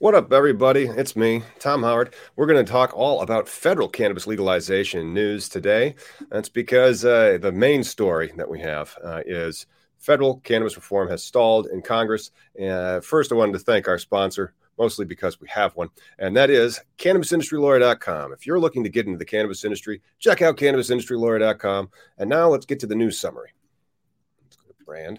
What up, everybody? It's me, Tom Howard. We're going to talk all about federal cannabis legalization news today. That's because uh, the main story that we have uh, is federal cannabis reform has stalled in Congress. Uh, first, I wanted to thank our sponsor, mostly because we have one, and that is CannabisIndustryLawyer.com. If you're looking to get into the cannabis industry, check out CannabisIndustryLawyer.com. And now let's get to the news summary. Let's go to brand.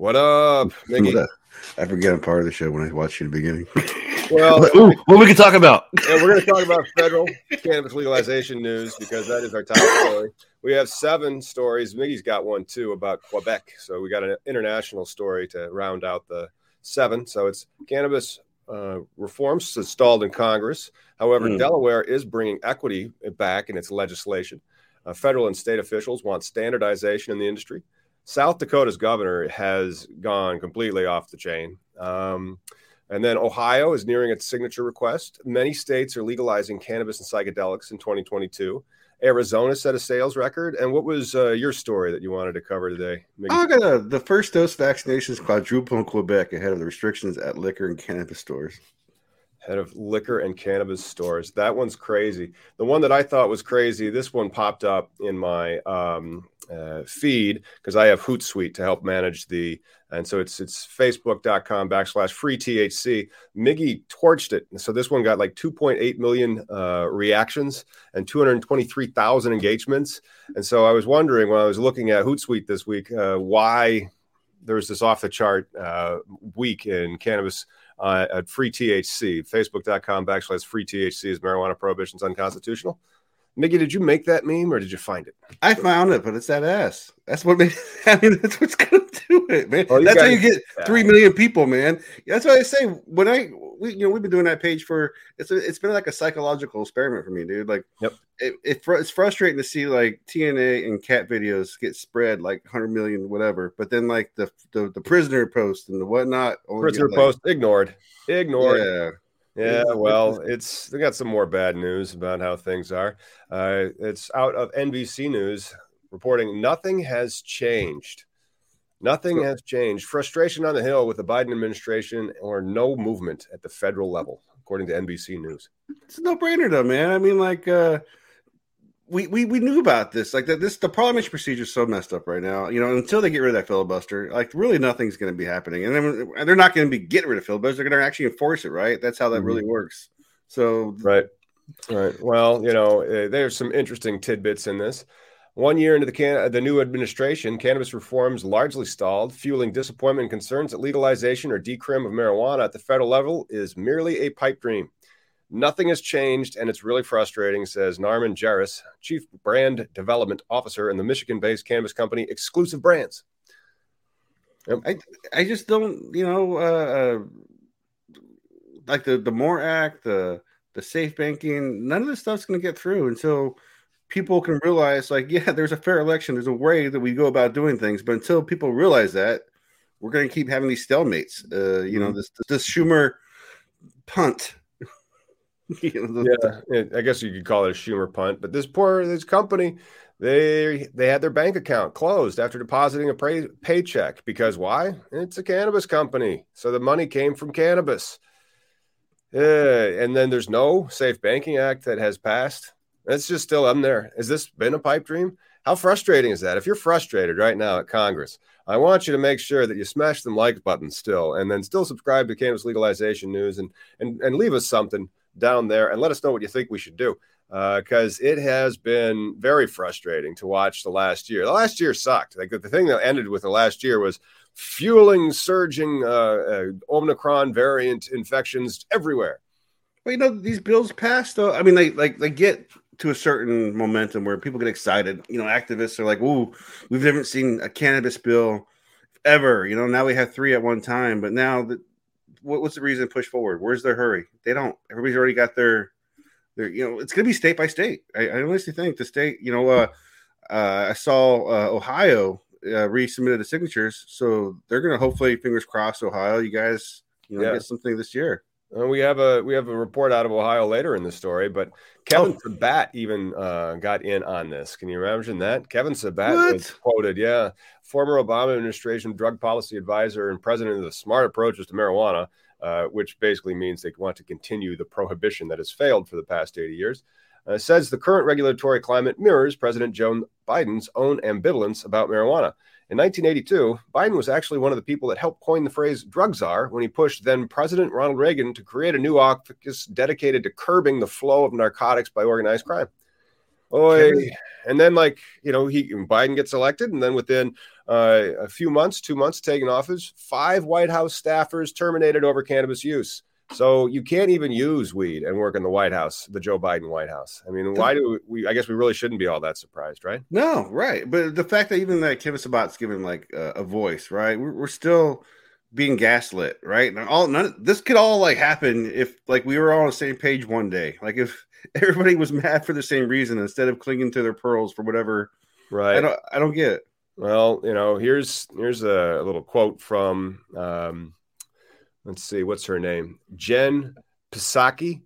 What up, Mickey? I forget I'm part of the show when I watched you in the beginning. Well, Ooh, what we can talk about? yeah, we're going to talk about federal cannabis legalization news because that is our top story. We have seven stories. Mickey's got one too about Quebec. So we got an international story to round out the seven. So it's cannabis uh, reforms stalled in Congress. However, Mm. Delaware is bringing equity back in its legislation. Uh, federal and state officials want standardization in the industry. South Dakota's governor has gone completely off the chain. Um, and then Ohio is nearing its signature request. Many states are legalizing cannabis and psychedelics in 2022. Arizona set a sales record. And what was uh, your story that you wanted to cover today? Oh, I got the first dose vaccinations quadruple in Quebec ahead of the restrictions at liquor and cannabis stores. Of liquor and cannabis stores. That one's crazy. The one that I thought was crazy, this one popped up in my um, uh, feed because I have Hootsuite to help manage the, and so it's it's facebook.com backslash free THC. Miggy torched it. So this one got like 2.8 million uh, reactions and 223,000 engagements. And so I was wondering when I was looking at Hootsuite this week, uh, why there's this off the chart uh, week in cannabis uh, at free THC, facebook.com backslash free THC is marijuana prohibition's unconstitutional. Mickey, did you make that meme or did you find it? I found it, but it's that ass. That's what made, I mean, that's what's gonna do it, man. Oh, that's how you get three million people, man. That's why I say when I we you know we've been doing that page for it's a, it's been like a psychological experiment for me, dude. Like, Yep. it, it fr- it's frustrating to see like TNA and cat videos get spread like hundred million whatever, but then like the the, the prisoner post and the whatnot. Prisoner get, like- post ignored. Ignored. Yeah. Yeah, well, it's they got some more bad news about how things are. Uh, it's out of NBC News reporting nothing has changed. Nothing has changed. Frustration on the Hill with the Biden administration or no movement at the federal level, according to NBC News. It's a no brainer though, man. I mean, like uh we, we we knew about this. Like that this the parliamentary procedure is so messed up right now. You know, until they get rid of that filibuster, like really nothing's gonna be happening. And then they're not gonna be getting rid of filibuster, they're gonna actually enforce it, right? That's how that Mhm. really works. So Right. Right. Well, you know, uh, there's some interesting tidbits in this. One year into the can- the new administration, cannabis reforms largely stalled, fueling disappointment and concerns that legalization or decrim of marijuana at the federal level is merely a pipe dream. Nothing has changed, and it's really frustrating, says Narman Jarris, Chief Brand Development Officer in the Michigan based cannabis company Exclusive Brands. I I just don't, you know, uh, uh like the the More Act, the the safe banking, none of this stuff's going to get through until people can realize, like, yeah, there's a fair election. There's a way that we go about doing things. But until people realize that, we're going to keep having these stalemates. Uh, you know, mm-hmm. this this Schumer punt. you know, the, yeah, I guess you could call it a Schumer punt. But this poor this company, they they had their bank account closed after depositing a pay, paycheck because why? It's a cannabis company, so the money came from cannabis. Uh, and then there's no Safe Banking Act that has passed. It's just still up there. Has this been a pipe dream? How frustrating is that? If you're frustrated right now at Congress, I want you to make sure that you smash the like button still, and then still subscribe to cannabis legalization news, and and and leave us something down there, and let us know what you think we should do, because uh, it has been very frustrating to watch the last year. The last year sucked. Like the thing that ended with the last year was fueling, surging uh, uh, Omicron variant infections everywhere. Well, you know these bills passed though. I mean, they like they get to a certain momentum where people get excited. You know, activists are like, "Ooh, we've never seen a cannabis bill ever." You know, now we have three at one time, but now the, what, what's the reason to push forward? Where's their hurry? They don't. Everybody's already got their their. You know, it's going to be state by state. I, I, honestly think the state. You know, uh, uh, I saw uh, Ohio uh, resubmitted the signatures, so they're going to hopefully, fingers crossed, Ohio, you guys, you know, yeah. get something this year. Uh, we have a we have a report out of Ohio later in the story, but Kevin oh. Sabet even uh, got in on this. Can you imagine that? Kevin Sabet what? was quoted, yeah, former Obama administration drug policy advisor and president of the Smart Approaches to Marijuana, uh, which basically means they want to continue the prohibition that has failed for the past 80 years. Uh, says the current regulatory climate mirrors President Joe Biden's own ambivalence about marijuana. In 1982, Biden was actually one of the people that helped coin the phrase drug czar when he pushed then President Ronald Reagan to create a new office dedicated to curbing the flow of narcotics by organized crime. Oh, and then like you know, he Biden gets elected, and then within uh, a few months, two months taking office, five White House staffers terminated over cannabis use. So you can't even use weed and work in the White House, the Joe Biden White House. I mean, why do we? I guess we really shouldn't be all that surprised, right? No, right. But the fact that even that Kevin Sabet's given like uh, a voice, right? We're, we're, still being gaslit, right? And all none, this could all like happen if like we were all on the same page one day. Like if everybody was mad for the same reason instead of clinging to their pearls for whatever. Right. I don't. I don't get. It. Well, you know, here's here's a little quote from. Um, let's see, what's her name? Jen Psaki.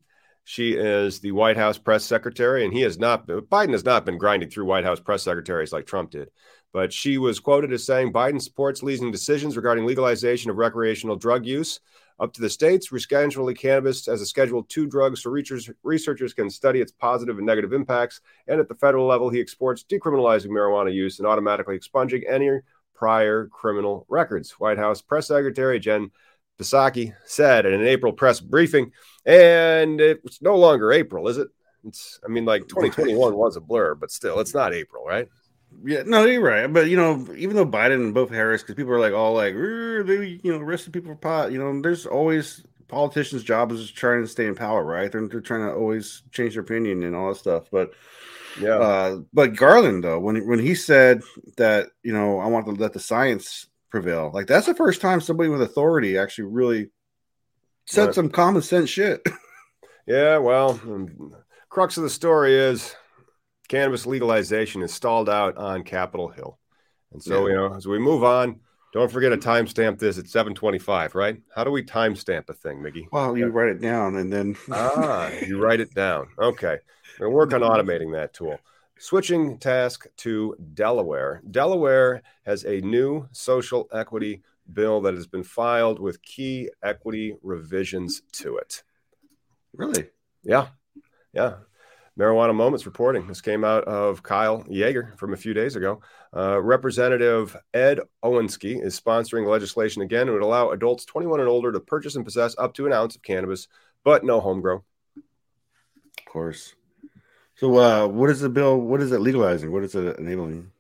She is the White House press secretary, and he has not. Biden has not been grinding through White House press secretaries like Trump did. But she was quoted as saying Biden supports leading decisions regarding legalization of recreational drug use up to the states, rescheduling cannabis as a Schedule II drug so researchers can study its positive and negative impacts. And at the federal level, he exports decriminalizing marijuana use and automatically expunging any prior criminal records. White House press secretary Jen Psaki said in an April press briefing. And it's no longer April, is it? It's, I mean, like 2021 was a blur, but still, it's not April, right? Yeah, no, you're right. But you know, even though Biden and both Harris, because people are like all like, they, you know, arrested people for pot. You know, there's always politicians' job is just trying to stay in power, right? They're, they're trying to always change their opinion and all that stuff. But yeah, uh, but Garland though, when when he said that, you know, I want to let the science prevail. Like that's the first time somebody with authority actually really said some common sense shit. yeah, well, crux of the story is cannabis legalization is stalled out on Capitol Hill. And so, yeah. you know, as we move on, don't forget to timestamp this at 725, right? How do we timestamp a thing, Miggy? Well, you write it down and then Ah, you write it down. Okay. We're going to work on automating that tool. Switching task to Delaware. Delaware has a new social equity bill that has been filed with key equity revisions to it. Really? Yeah. Yeah. Marijuana Moments reporting. This came out of Kyle Jaeger from a few days ago. Uh, Representative Ed Osienski is sponsoring legislation again. It would allow adults 21 and older to purchase and possess up to an ounce of cannabis, but no home grow. Of course. So, uh, what is the bill? What is it legalizing? What is it enabling?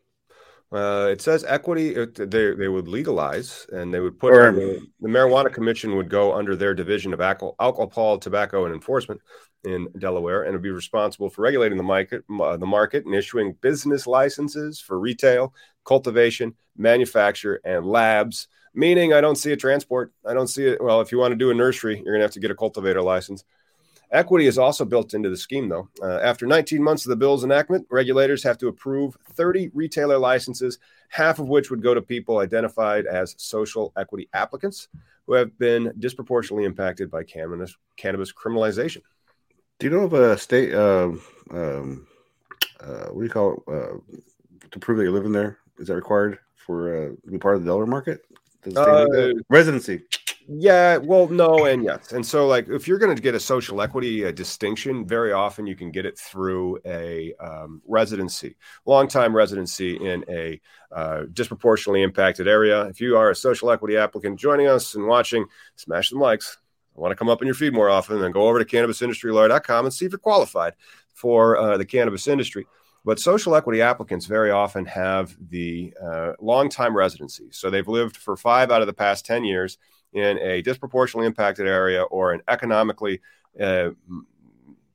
Uh, it says equity. It, they they would legalize, and they would put or, the, the, marijuana commission would go under their division of alcohol, alcohol, tobacco, and enforcement in Delaware, and would be responsible for regulating the market, uh, the market, and issuing business licenses for retail, cultivation, manufacture, and labs. Meaning, I don't see a transport. I don't see it. Well, if you want to do a nursery, you're gonna have to get a cultivator license Equity is also built into the scheme, though. Uh, after 19 months of the bill's enactment, regulators have to approve 30 retailer licenses, half of which would go to people identified as social equity applicants who have been disproportionately impacted by cannabis, cannabis criminalization. Do you know of a state, uh, um, uh, what do you call it, uh, to prove that you're living there? Is that required for uh, to be part of the Delaware market? Uh, Residency. Yeah, well, no, and yes, and so like if you're going to get a social equity a distinction, very often you can get it through a um, residency, long time residency in a uh, disproportionately impacted area. If you are a social equity applicant joining us and watching, smash some likes. I want to come up in your feed more often, then go over to cannabisindustrylawyer.com and see if you're qualified for uh, the cannabis industry. But social equity applicants very often have the uh, long time residency. So they've lived for five out of the past 10 years in a disproportionately impacted area or an economically uh,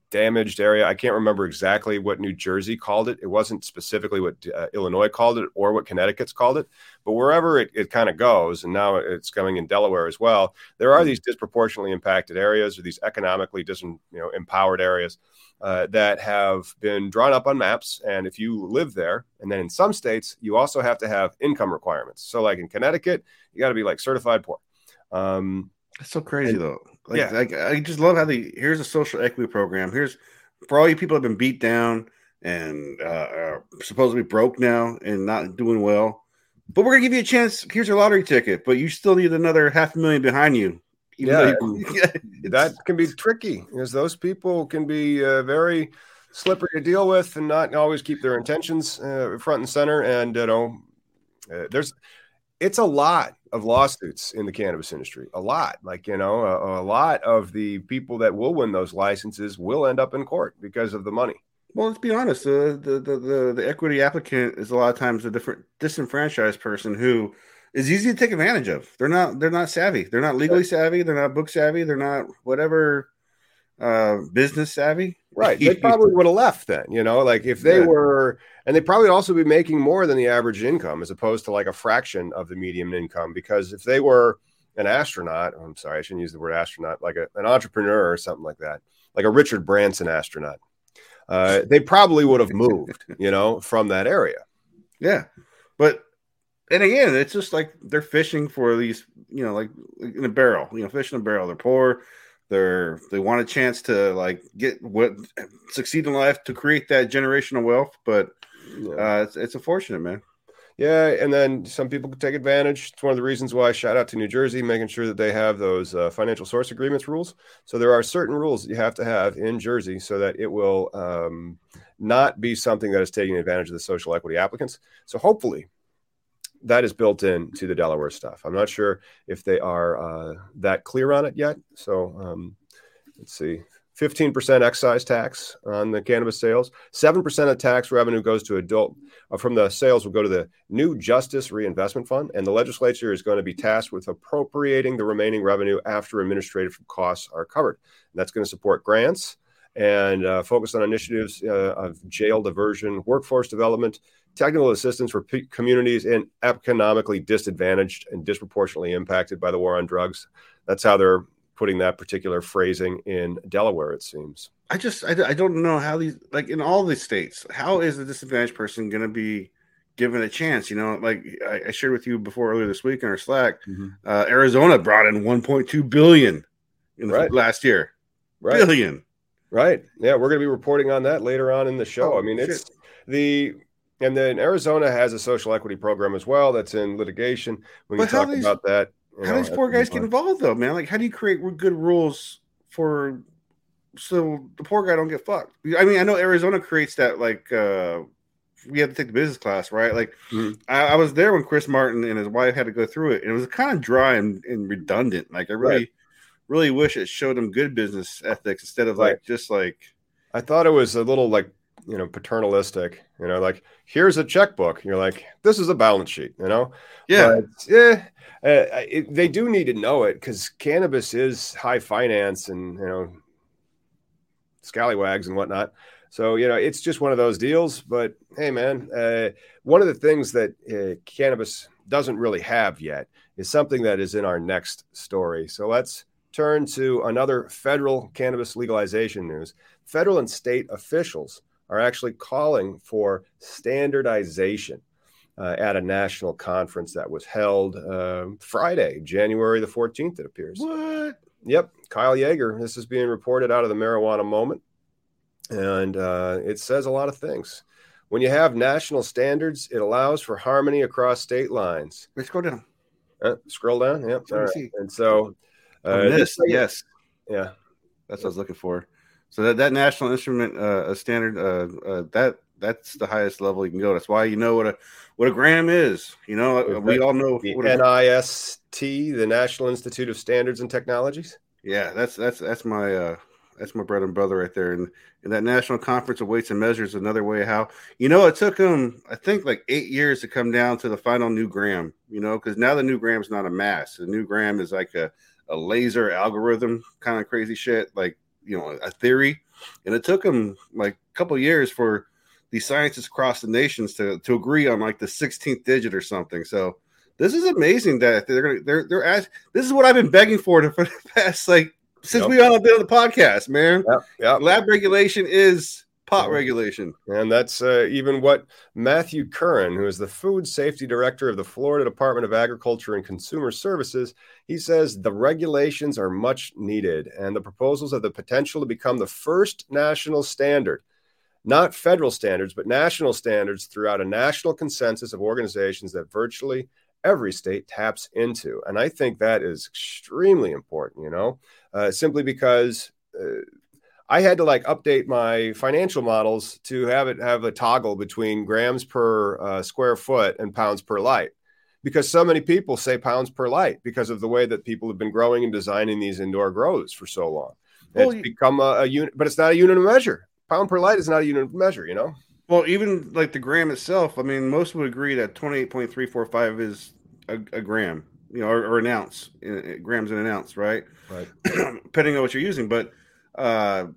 damaged area. I can't remember exactly what New Jersey called it. It wasn't specifically what uh, Illinois called it or what Connecticut's called it, but wherever it, it kind of goes, and now it's coming in Delaware as well, there are these disproportionately impacted areas or these economically dis- you know, empowered areas uh, that have been drawn up on maps. And if you live there, and then in some states, you also have to have income requirements. So, like in Connecticut, you got to be like certified poor. Um, That's so crazy and, though. Like, yeah. like I just love how the here's a social equity program. Here's for all you people have been beat down and uh, are supposedly broke now and not doing well. But we're gonna give you a chance. Here's your lottery ticket, but you still need another half a million behind you. Yeah, you, that can be tricky because those people can be uh, very slippery to deal with and not always keep their intentions uh, front and center. And you know, uh, there's it's a lot of lawsuits in the cannabis industry. A lot, like you know, a, a, lot of the people that will win those licenses will end up in court because of the money. Well, let's be honest. Uh, the, the the the equity applicant is a lot of times a different disenfranchised person who is easy to take advantage of. They're not they're not savvy. They're not legally savvy. They're not book savvy. They're not whatever uh, business savvy. Right. They probably would have left then, you know, like if they yeah. were, and they probably also be making more than the average income as opposed to like a fraction of the median income. Because if they were an astronaut, I'm sorry, I shouldn't use the word astronaut, like a, an entrepreneur or something like that, like a Richard Branson astronaut, uh, they probably would have moved, you know, from that area. Yeah. But, and again, it's just like they're fishing for these, you know, like in a barrel, you know, fish in a barrel. They're poor they're they want a chance to like get what succeed in life to create that generational wealth, but uh, it's it's unfortunate, man. Yeah, and then some people can take advantage. It's one of the reasons why I shout out to New Jersey, making sure that they have those uh, financial source agreements rules. So there are certain rules you have to have in Jersey so that it will um, not be something that is taking advantage of the social equity applicants. So hopefully, that is built in to the Delaware stuff. I'm not sure if they are uh, that clear on it yet. So um, let's see. 15% excise tax on the cannabis sales. 7% of tax revenue goes to adult uh, from the sales will go to the new Justice Reinvestment Fund. And the legislature is going to be tasked with appropriating the remaining revenue after administrative costs are covered. And that's going to support grants and uh, focus on initiatives uh, of jail diversion, workforce development, technical assistance for p- communities in economically disadvantaged and disproportionately impacted by the war on drugs. That's how they're putting that particular phrasing in Delaware, it seems. I just, I, I don't know how these, like in all these states, how is a disadvantaged person going to be given a chance? You know, like I, I, shared with you before earlier this week in our Slack, mm-hmm. uh, Arizona brought in 1.2 billion in right. last year. Right. Billion. Right. Yeah. We're going to be reporting on that later on in the show. Oh, I mean, shit. it's the, and then Arizona has a social equity program as well that's in litigation. We can talk these, about that. How know, these poor guys get involved though, man? Like, how do you create good rules for so the poor guy don't get fucked? I mean, I know Arizona creates that like uh we had to take the business class, right? Like mm-hmm. I, I, was there when Chris Martin and his wife had to go through it, and it was kind of dry and, and redundant. Like I really, right. really wish it showed them good business ethics instead of right. like just like I thought it was a little like you know paternalistic you know like here's a checkbook. You're like this is a balance sheet you know? Yeah. But, yeah uh, it, they do need to know it because cannabis is high finance and you know scallywags and whatnot. So you know it's just one of those deals but hey man uh, one of the things that uh, cannabis doesn't really have yet is something that is in our next story. So let's turn to another federal cannabis legalization news. Federal and state officials are actually calling for standardization uh, at a national conference that was held uh, Friday, January the 14th, it appears. What? Yep, Kyle Jaeger. This is being reported out of the marijuana moment. And uh, it says a lot of things. When you have national standards, it allows for harmony across state lines. Let's go down. Uh, scroll down. Yep. All right. And so, uh, this, yes, yeah, that's what I was looking for. So that, that national instrument uh, a standard uh, uh, that that's the highest level you can go. That's why you know what a what a gram is. You know, uh, we all know the what a, NIST, the National Institute of Standards and Technologies. Yeah, that's that's that's my uh that's my bread and butter right there. And, and that national conference of weights and measures another way how you know it took them I think like eight years to come down to the final new gram. You know, because now the new gram's not a mass. The new gram is like a a laser algorithm kind of crazy shit, like you know a theory. And it took them like a couple years for these scientists across the nations to to agree on like the 16th digit or something. So this is amazing that they're gonna they're they're ask, this is what I've been begging for for the past like since Yep. we all been on the podcast, man. Yep. Yep. Lab regulation is pot regulation. And that's uh, even what Matthew Curran, who is the food safety director of the Florida Department of Agriculture and Consumer Services, he says the regulations are much needed and the proposals have the potential to become the first national standard, not federal standards, but national standards throughout a national consensus of organizations that virtually every state taps into. And I think that is extremely important, you know, uh, simply because. Uh, I had to like update my financial models to have it have a toggle between grams per uh, square foot and pounds per light because so many people say pounds per light because of the way that people have been growing and designing these indoor grows for so long. Well, it's become a, a unit, but it's not a unit of measure. Pound per light is not a unit of measure, you know? Well, even like the gram itself, I mean, most would agree that twenty eight point three four five is a, a gram, you know, or, or an ounce, uh, grams in an ounce, right? Right. depending on what you're using. But uh,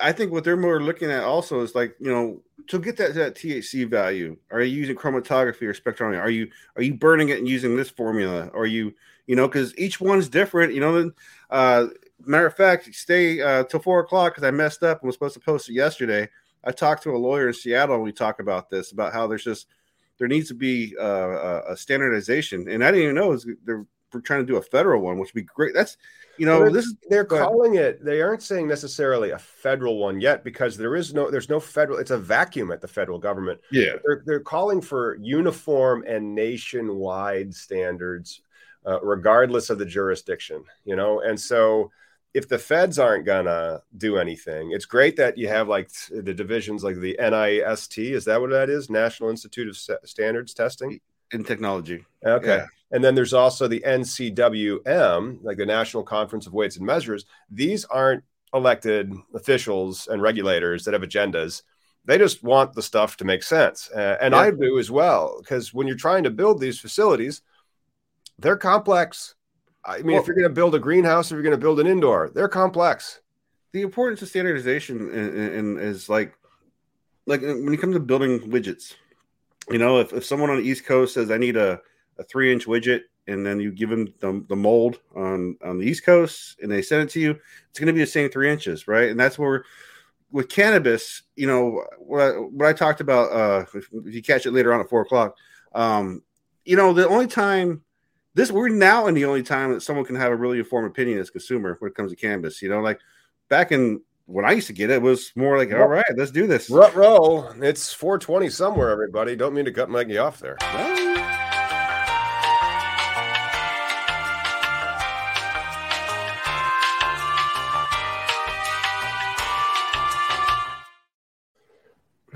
I think what they're more looking at also is like you know to get that that THC value. Are you using chromatography or spectrometry? Are you are you burning it and using this formula? Or are you you know because each one's different. You know, uh, matter of fact, stay uh, till four o'clock because I messed up and was supposed to post it yesterday. I talked to a lawyer in Seattle and we talk about this about how there's just there needs to be uh, a, standardization, and I didn't even know it was, they're we're trying to do a federal one, which would be great. That's you know Well, this is They're calling it. They aren't saying necessarily a federal one yet because there is no. There's no federal. It's a vacuum at the federal government. yeah they're, they're calling for uniform and nationwide standards uh, regardless of the jurisdiction you know and so if the feds aren't gonna do anything it's great that you have like the divisions like the nist is that what that is national institute of standards testing in technology. okay Yeah. And then there's also the ncwm like the national conference of weights and measures these aren't elected officials and regulators that have agendas they just want the stuff to make sense uh, and Yeah. i do as well because when you're trying to build these facilities they're complex i mean Well- if you're going to build a greenhouse if you're going to build an indoor they're complex The importance of standardization and, and is like like when it comes to building widgets. You know, if, if someone on the East Coast says I need a, a three inch widget, and then you give them the, the mold on on the East Coast, and they send it to you, it's going to be the same three inches, right? And that's where with cannabis, you know, what I, what I talked about. Uh, if, if you catch it later on at four o'clock, um, you know, the only time this we're now in the only time that someone can have a really informed opinion as a consumer when it comes to cannabis. You know, like back in when I used to get it, it was more like, all right, let's do this. rut row it's 420 somewhere everybody don't mean to cut Mikey off there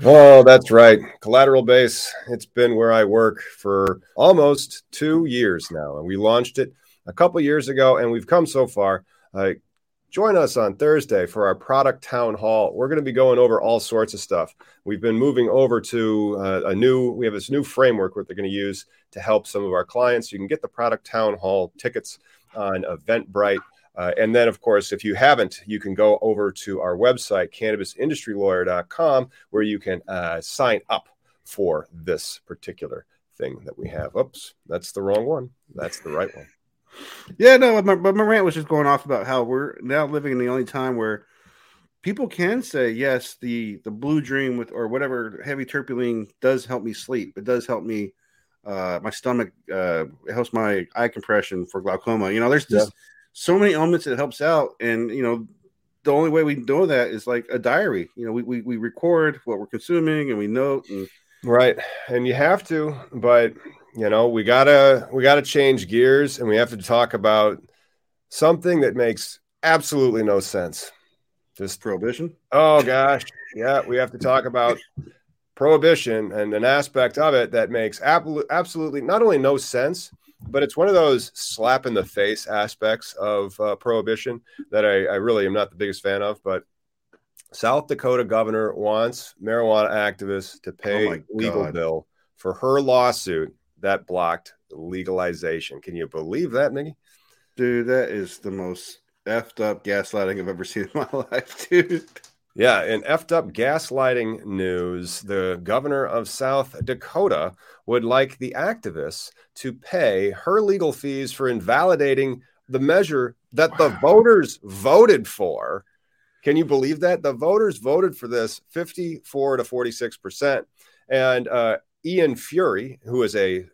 Oh, that's right. Collateral Base. It's been where I work for almost two years now. And we launched it a couple years ago, and we've come so far. Uh, join us on Thursday for our product town hall. We're going to be going over all sorts of stuff. We've been moving over to uh, a new, we have this new framework that they're going to use to help some of our clients. You can get the product town hall tickets on Eventbrite. Uh, and then, of course, if you haven't, you can go over to our website, cannabisindustrylawyer.com, where you can uh, sign up for this particular thing that we have. Oops, that's the wrong one. That's the right one. Yeah, no, but my, but my rant was just going off about how we're now living in the only time where people can say yes, the the blue dream with or whatever heavy terpene does help me sleep. It does help me uh my stomach uh it helps my eye compression for glaucoma. You know, there's just. So many elements that helps out and you know the only way we know that is like a diary. You know, we, we, we record what we're consuming and we note and right. And you have to, but you know, we gotta we gotta change gears and we have to talk about something that makes absolutely no sense. Just prohibition. Oh gosh, yeah, we have to talk about prohibition and an aspect of it that makes ab- absolutely not only no sense, but it's one of those slap in the face aspects of uh, prohibition that I, I really am not the biggest fan of. But South Dakota governor wants marijuana activists to pay oh legal bill for her lawsuit that blocked legalization. Can you believe that, Mickey? Dude, that is the most effed up gaslighting I've ever seen in my life, dude. Yeah, in effed up gaslighting news, the governor of South Dakota would like the activists to pay her legal fees for invalidating the measure that wow. the voters voted for. Can you believe that? The voters voted for this 54 to 46%. And uh, Ian Fury, who is a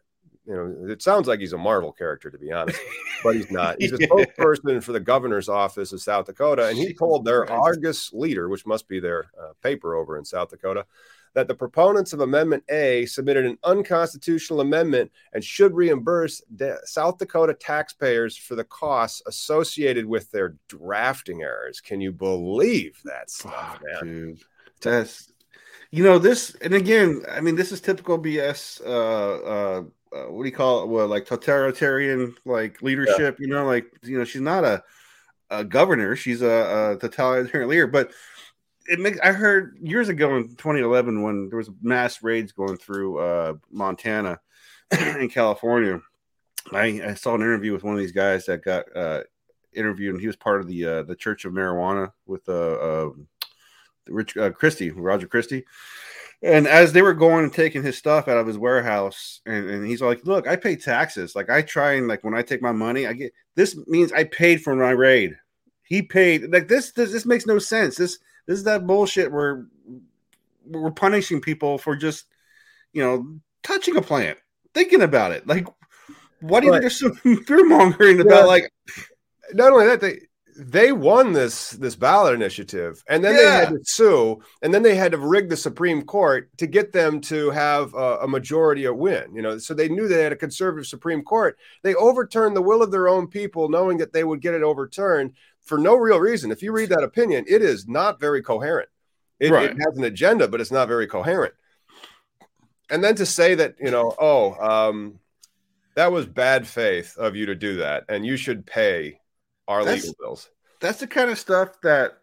you know, it sounds like he's a Marvel character, to be honest, but he's not. He's a spokesperson for the governor's office of South Dakota, and he told their Argus leader, which must be their uh, paper over in South Dakota, that the proponents of Amendment A submitted an unconstitutional amendment and should reimburse South Dakota taxpayers for the costs associated with their drafting errors. Can you believe that stuff, man? Dude, that's you know this, and again, I mean, this is typical BS. Uh, uh, uh, what do you call it? Well, like totalitarian like leadership. Yeah. You know, like you know, she's not a, a governor; she's a, a totalitarian leader. But it makes. I heard years ago in 2011 when there was mass raids going through uh, Montana and California. I, I, saw an interview with one of these guys that got uh, interviewed, and he was part of the uh, the Church of Marijuana with uh, uh Rich uh, Christie, Roger Christie and as they were going and taking his stuff out of his warehouse, and, and he's like, "Look, I pay taxes. Like I try and like when I take my money, I get this means I paid for my raid. He paid. Like this, this, this makes no sense. This, this is that bullshit where we're punishing people for just, you know, touching a plant, thinking about it. Like, why do you think there's so fear mongering about like? Not only that, they they won this this ballot initiative and then yeah. they had to sue and then they had to rig the supreme court to get them to have a, a, majority a win you know? So they knew they had a conservative supreme court. They overturned the will of their own people knowing that they would get it overturned for no real reason. If you read that opinion it is not very coherent. It, right. it has an agenda but it's not very coherent. And then to say that you know oh um, that was bad faith of you to do that and you should pay our that's, legal bills. That's the kind of stuff that,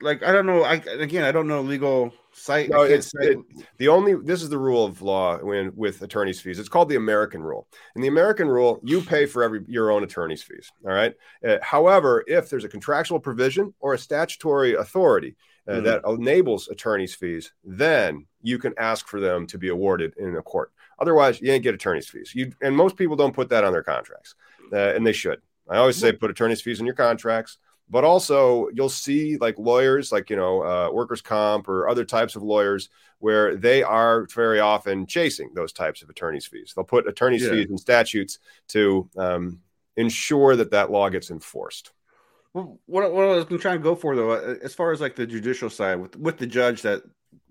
like, I don't know. I again, I don't know legal site. No, it's it, the only. This is the rule of law when with attorney's fees. It's called the American rule. In the American rule, you pay for every your own attorney's fees. All right. Uh, however, if there's a contractual provision or a statutory authority. Uh, mm-hmm. that enables attorney's fees, then you can ask for them to be awarded in a court. Otherwise, you ain't get attorney's fees. You and most people don't put that on their contracts, uh, and they should. I always say put attorney's fees in your contracts, but also you'll see like lawyers, like you know, uh, workers' comp or other types of lawyers, where they are very often chasing those types of attorney's fees. They'll put attorney's yeah. fees in statutes to um, ensure that that law gets enforced. Well, what, what I was trying to go for though, uh, as far as like the judicial side, with with the judge that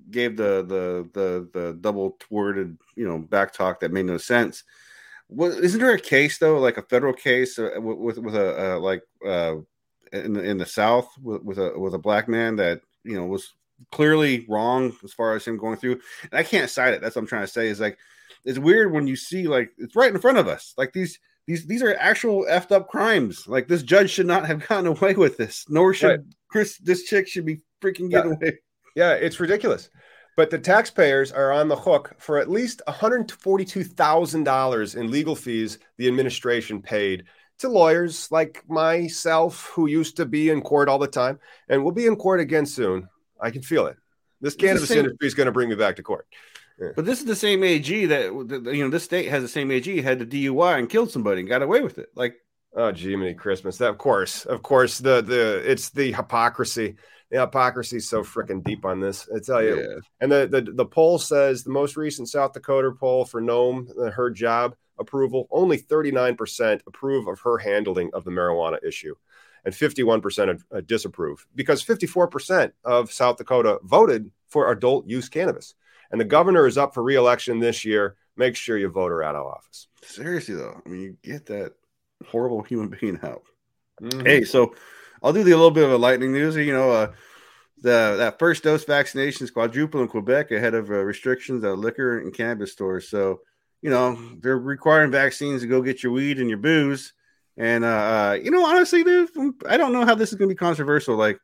gave the the the the double worded you know back talk that made no sense well, isn't there a case though, like a federal case uh, with with a uh, like uh, in the in the South with, with a with a black man that you know was clearly wrong as far as him going through? And I can't cite it. That's what I'm trying to say. Is like it's weird when you see like it's right in front of us. Like these these these are actual effed up crimes. Like this judge should not have gotten away with this. Nor should right. Chris. This chick should be freaking getting yeah. away. Yeah, it's ridiculous. But the taxpayers are on the hook for at least $142,000 in legal fees the administration paid to lawyers like myself who used to be in court all the time and will be in court again soon. I can feel it. This cannabis same, industry is going to bring me back to court. Yeah. But this is the same AG that you know this state has the same AG had the DUI and killed somebody and got away with it. Like Oh, gee, Jiminy Christmas! That, of course, of course, the the it's the hypocrisy. The hypocrisy is so freaking deep on this. I tell you. Yeah. And the, the the poll says the most recent South Dakota poll for Noem, uh, her job approval, only 39% approve of her handling of the marijuana issue, and 51% uh, disapprove because 54% of South Dakota voted for adult use cannabis. And the governor is up for reelection this year. Make sure you vote her out of office. Seriously though, I mean, you get that horrible human being out. Mhm. Hey, so I'll do the little bit of a lightning news. You know, uh, the that first dose vaccinations quadruple in Quebec ahead of uh, restrictions at liquor and cannabis stores. So, you know, they're requiring vaccines to go get your weed and your booze. And uh, uh you know, honestly, dude, I don't know how this is going to be controversial. Like,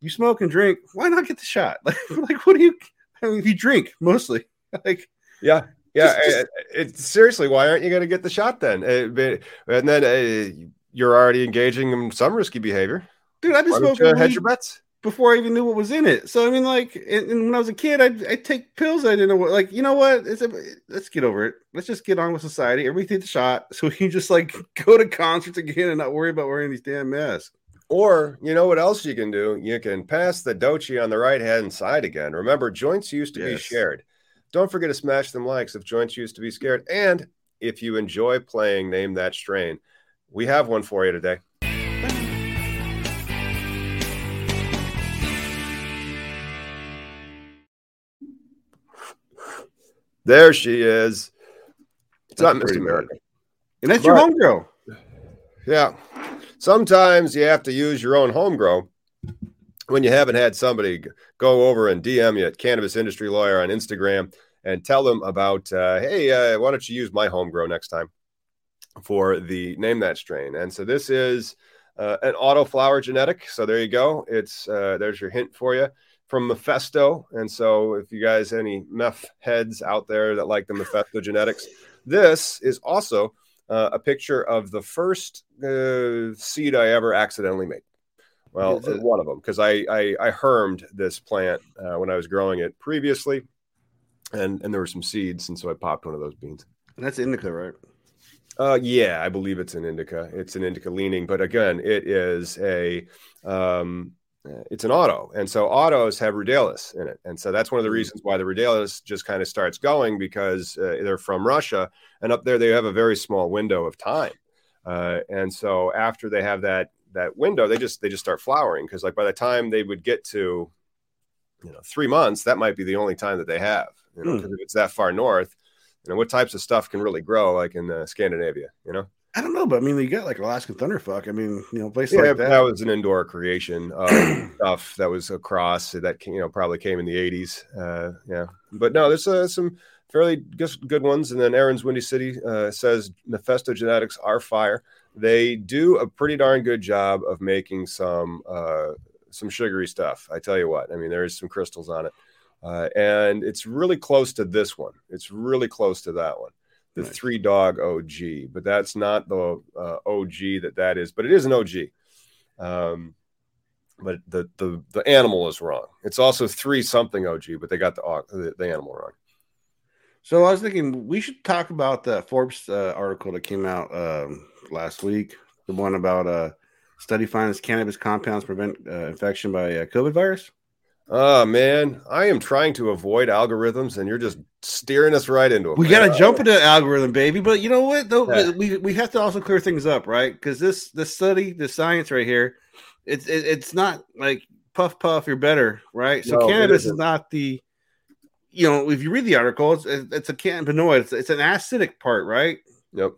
you smoke and drink, why not get the shot? Like, like what do you? I mean, if you drink mostly, like, Yeah. Yeah, Just- just- it, it- seriously, why aren't you going to get the shot then? Uh, but- and then uh, you're already engaging in some risky behavior. dude, I've been smoking you your bets? before I even knew what was in it. So I mean, like, and, and when I was a kid, I'd, I'd take pills. I didn't know what. Like, you know what? It's a, let's get over it. Let's just get on with society. Everybody take the shot, so we can just like go to concerts again and not worry about wearing these damn masks. Or you know what else you can do? You can pass the dutchie on the right hand side again. Remember, joints used to be shared. Don't forget to smash them likes if joints used to be scared. And if you enjoy playing Name That Strain, we have one for you today. There she is. It's That's not Miss America. And that's your Right. homegirl. Yeah. Sometimes you have to use your own home grow when you haven't had somebody go over and DM you at Cannabis Industry Lawyer on Instagram and tell them about, uh, hey, uh, why don't you use my home grow next time for the name that strain? And so this is uh, an auto flower genetic. So there you go. It's uh, there's your hint for you from Mephisto. And so if you guys any meth heads out there that like the Mephisto genetics, this is also uh, a picture of the first uh, seed I ever accidentally made. Well, one of them because I, I I hermed this plant uh, when I was growing it previously, and and there were some seeds, and so I popped one of those beans. And that's indica, right? Uh, yeah, I believe it's an indica. It's an indica leaning, but again, it is a um, it's an auto, and so autos have ruderalis in it, and so that's one of the Mhm. reasons why the ruderalis just kind of starts going because uh, they're from Russia, and up there they have a very small window of time, uh, and so after they have that that window, they just they just start flowering because like by the time they would get to you know three months, that might be the only time that they have, you know, because if it's that far north you know what types of stuff can really grow like in uh, scandinavia you know I don't know, but I mean, you got like Alaskan thunderfuck. I mean, you know, places yeah like that. that. was an indoor creation of stuff that was across that you know probably came in the 80s uh yeah but no there's uh, some fairly good, ones and then aaron's windy city uh, says Mephisto genetics are fire they do a pretty darn good job of making some uh some sugary stuff i tell you what i mean there's some crystals on it uh, and it's really close to this one it's really close to that one the Nice. three dog og but that's not the uh, og that that is but it is an og um, but the, the the animal is wrong. It's also three something OG, but they got the au- the, the animal wrong. So I was thinking we should talk about the Forbes uh, article that came out um, last week, the one about uh, study finds cannabis compounds prevent uh, infection by uh, COVID virus. Oh man, I am trying to avoid algorithms, and you're just steering us right into them. We got to jump into the algorithm, baby. But you know what? Though Yeah. we we have to also clear things up, right? Because this this study, the science right here, it's it, it's not like puff puff, you're better, right? So No, cannabis is not the, you know, if you read the article, it's it's a cannabinoid. It's, it's an acidic part, right? Yep,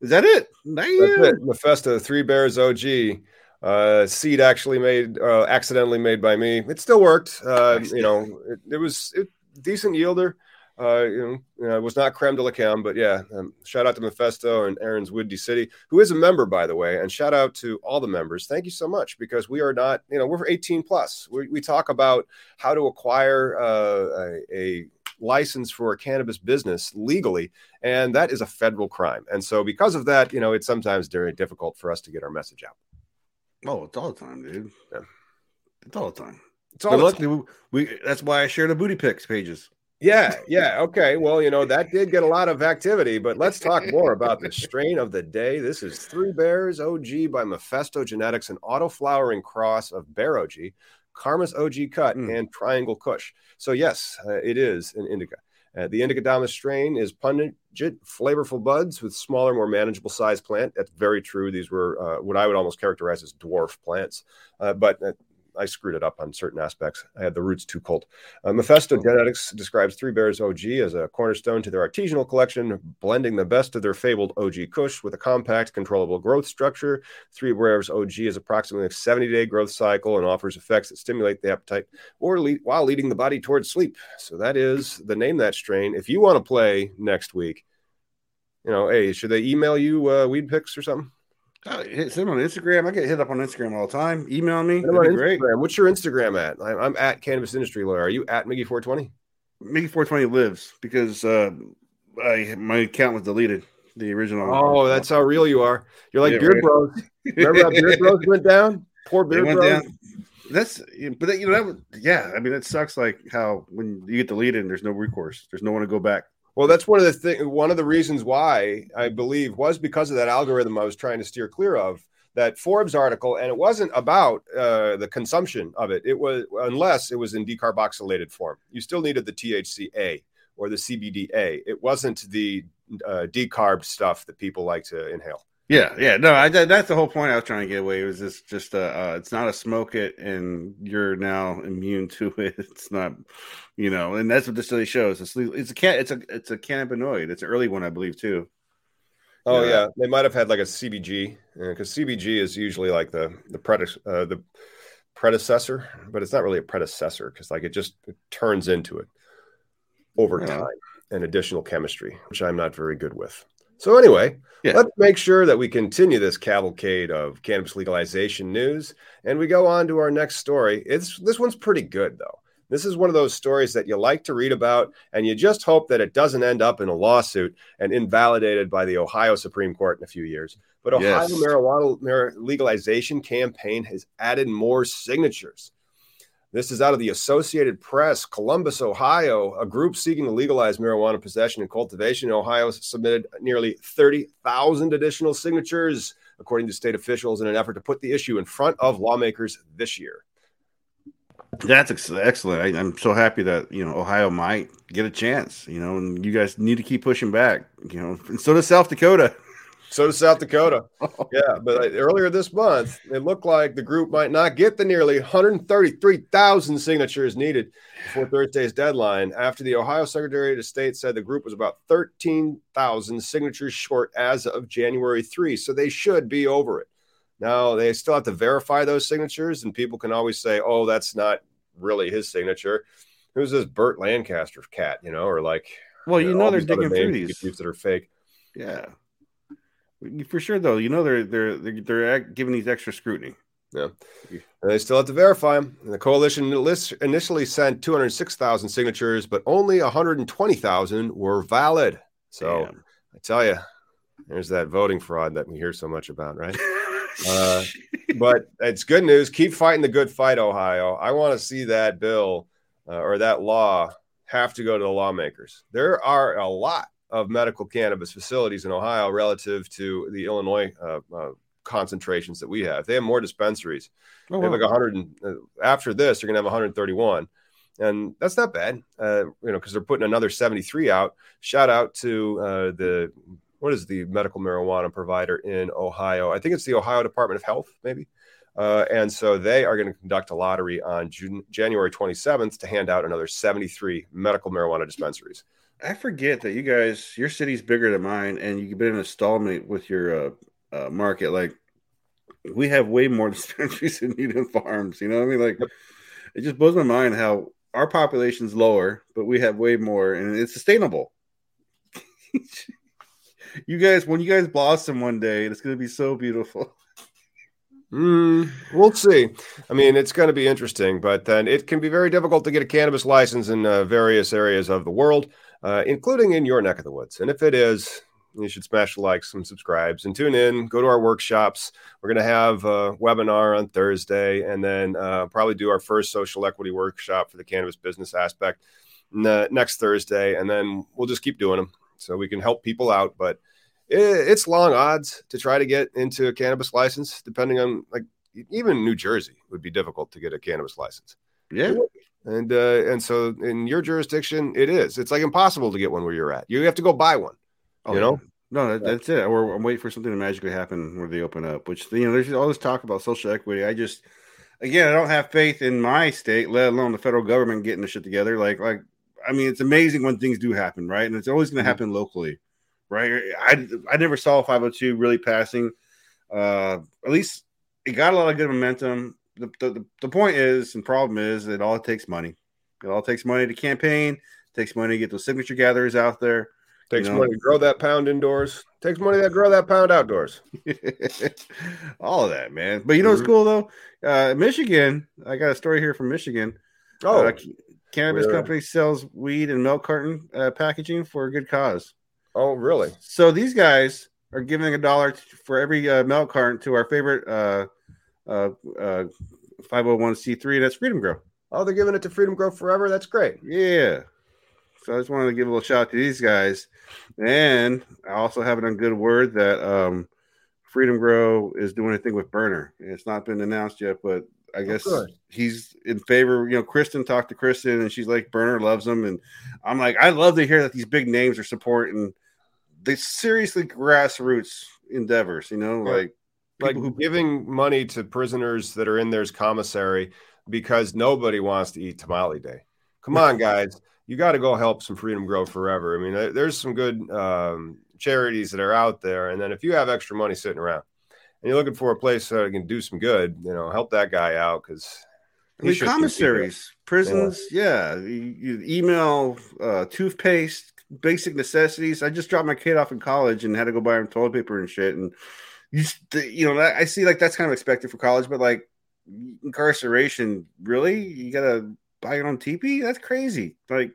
Is that it? Damn. that's it. Mephisto Three Bears OG. Uh, seed actually made, uh, accidentally made by me. It still worked. Uh, you know, it, it was it, decent yielder. Uh, you know, it was not creme de la creme, but yeah. Um, shout out to Mephisto and Aaron's Windy City, who is a member, by the way, and shout out to all the members. Thank you so much because we are not, you know, we're 18 plus. We, we talk about how to acquire uh, a, a license for a cannabis business legally, and that is a federal crime. And so, because of that, you know, it's sometimes very difficult for us to get our message out. Oh, it's all the time, dude. Yeah. It's all the time. It's all the luckily, we, we that's why I share the booty pics pages. Yeah, yeah. Okay. Well, you know, that did get a lot of activity, but let's talk more about the strain of the day. This is Three Bears OG by Mephisto Genetics, an auto flowering cross of Bear OG, Karma's OG cut, mm. and Triangle Kush. So, yes, uh, it is an indica. Uh, the Indica strain is pungent, flavorful buds with smaller, more manageable size plant. That's very true. These were uh, what I would almost characterize as dwarf plants, uh, but uh, I screwed it up on certain aspects. I had the roots too cold. Uh, Mephisto Genetics describes Three Bears OG as a cornerstone to their artisanal collection, blending the best of their fabled OG Kush with a compact, controllable growth structure. Three Bears OG is approximately a 70 day growth cycle and offers effects that stimulate the appetite or lead, while leading the body towards sleep. So that is the name that strain. If you want to play next week, you know, hey, should they email you uh, weed picks or something? Oh, hit send on Instagram. I get hit up on Instagram all the time. Email me. Great. What's your Instagram at? I'm, I'm, at Cannabis Industry Lawyer. Are you at Miggy 420? Miggy 420 lives because uh, I my account was deleted. The original. Oh, that's how real you are. You're like yeah, Beard right. Bros. Remember how Beard Bros went down? Poor Beard Bros. Down. That's but that, you know that was, yeah. I mean, it sucks. Like how when you get deleted and there's no recourse, there's no one to go back. Well, that's one of the thing. One of the reasons why I believe was because of that algorithm I was trying to steer clear of that Forbes article, and it wasn't about uh, the consumption of it. It was unless it was in decarboxylated form. You still needed the THCA or the CBDA. It wasn't the uh, decarb stuff that people like to inhale. Yeah, yeah, no, I, that's the whole point I was trying to get away. It was this just uh, uh, it's not a smoke it and you're now immune to it. It's not, you know, and that's what this study shows. It's it's a it's a it's a cannabinoid. It's an early one, I believe, too. Oh yeah, they might have had like a CBG because uh, CBG is usually like the the predecessor uh, the predecessor, but it's not really a predecessor because like it just it turns into it over yeah. time and additional chemistry, which I'm not very good with. So anyway, yeah. let's make sure that we continue this cavalcade of cannabis legalization news, and we go on to our next story. It's this one's pretty good though. This is one of those stories that you like to read about, and you just hope that it doesn't end up in a lawsuit and invalidated by the Ohio Supreme Court in a few years. But Ohio yes. marijuana legalization campaign has added more signatures. This is out of the Associated Press, Columbus, Ohio. A group seeking to legalize marijuana possession and cultivation in Ohio submitted nearly 30,000 additional signatures, according to state officials, in an effort to put the issue in front of lawmakers this year. That's excellent. I, am so happy that you know Ohio might get a chance. You know, and you guys need to keep pushing back. You know, and so does South Dakota. So does South Dakota. Yeah, but earlier this month, it looked like the group might not get the nearly 133,000 signatures needed for Thursday's deadline after the Ohio Secretary of State said the group was about 13,000 signatures short as of January 3. So they should be over it. Now, they still have to verify those signatures, and people can always say, oh, that's not really his signature. Who's this Burt Lancaster cat, you know, or like, well, you, know, know they're digging through these that are fake. Yeah, for sure, though, you know they're they're they're, they're giving these extra scrutiny. Yeah, and they still have to verify them. And the coalition initially sent 206,000 signatures, but only 120,000 were valid. So Damn. I tell you, there's that voting fraud that we hear so much about, right? uh, but it's good news. Keep fighting the good fight, Ohio. I want to see that bill uh, or that law have to go to the lawmakers. There are a lot of medical cannabis facilities in Ohio relative to the Illinois uh, uh, concentrations that we have. They have more dispensaries. Oh, wow. They have like 100. And, uh, after this, they're going to have 131. And that's not bad, uh, you know, because they're putting another 73 out. Shout out to uh, the what is the medical marijuana provider in Ohio? I think it's the Ohio Department of Health, maybe. Uh, and so they are going to conduct a lottery on June, January 27th to hand out another 73 medical marijuana dispensaries. I forget that you guys, your city's bigger than mine, and you've been in a stalemate with your uh, uh, market. Like, we have way more dispensaries than Eden Farms. You know what I mean? Like, it just blows my mind how our population's lower, but we have way more, and it's sustainable. you guys, when you guys blossom one day, it's going to be so beautiful. Mm, we'll see. I mean, it's going to be interesting, but then it can be very difficult to get a cannabis license in uh, various areas of the world, uh, including in your neck of the woods. And if it is, you should smash the likes and subscribes and tune in. Go to our workshops. We're going to have a webinar on Thursday, and then uh, probably do our first social equity workshop for the cannabis business aspect n- next Thursday, and then we'll just keep doing them so we can help people out. But it, it's long odds to try to get into a cannabis license, depending on like even New Jersey would be difficult to get a cannabis license. Yeah. And uh, and so in your jurisdiction, it is. It's like impossible to get one where you're at. You have to go buy one. Oh, you know? No, that, that's it. Or I'm waiting for something to magically happen where they open up. Which you know, there's all this talk about social equity. I just, again, I don't have faith in my state, let alone the federal government getting the shit together. Like, like, I mean, it's amazing when things do happen, right? And it's always going to Mhm. happen locally, right? I I never saw 502 really passing. Uh, at least it got a lot of good momentum. The, the, the point is, and problem is, it all takes money. It all takes money to campaign. takes money to get those signature gatherers out there. Takes You know- money to grow that pound indoors. Takes money to grow that pound outdoors. all of that, man. But you know what's Mhm. cool though? Uh, Michigan. I got a story here from Michigan. Oh, Uh, cannabis Really? company sells weed and milk carton uh, packaging for a good cause. oh, really? So these guys are giving a dollar for every uh, milk carton to our favorite uh, uh, uh, 501c3, and that's Freedom Grow. Oh, they're giving it to Freedom Grow Forever. That's great. Yeah. So I just wanted to give a little shout out to these guys. And I also have it on good word that um, Freedom Grow is doing a thing with Berner. It's not been announced yet, but I guess good. he's in favor. You know, Kristen talked to Kristen and she's like, Berner loves him. And I'm like, I love to hear that these big names are supporting the seriously grassroots endeavors, you know, like Like who giving money to prisoners that are in there's commissary because nobody wants to eat tamale day. Come on, guys. You got to go help some Freedom Grow Forever. I mean, there's some good um, charities that are out there. And then if you have extra money sitting around and you're looking for a place that can do some good, you know, help that guy out because I mean, commissaries, prisons, yeah. You, you email, uh, toothpaste, basic necessities. I just dropped my kid off in college and had to go buy him toilet paper and shit. And you, you know, I see like that's kind of expected for college, but like incarceration, really, you gotta buy your own teepee? That's crazy. Like,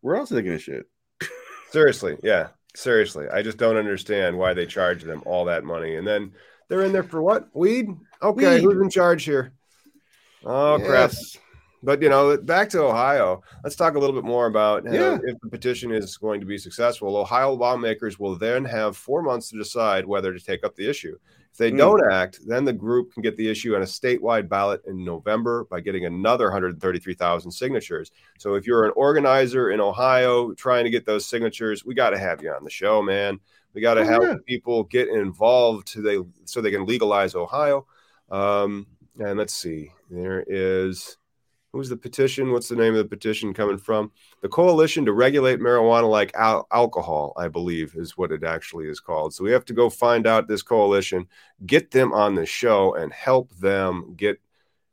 where else are they gonna shit? Seriously, yeah, seriously. I just don't understand why they charge them all that money, and then they're in there for what? Weed? Okay, Weed. who's in charge here? Oh crap! But you know, back to Ohio. Let's talk a little bit more about know, if the petition is going to be successful. Ohio lawmakers will then have four months to decide whether to take up the issue. If they Hmm. don't act, then the group can get the issue on a statewide ballot in November by getting another 133,000 signatures. So if you're an organizer in Ohio trying to get those signatures, we got to have you on the show, man. We got to Oh, help yeah. people get involved to they so they can legalize Ohio. Um, and let's see, there is who's the petition? What's the name of the petition coming from? The Coalition to Regulate Marijuana Like Al- Alcohol, I believe, is what it actually is called. So we have to go find out this coalition, get them on the show, and help them get.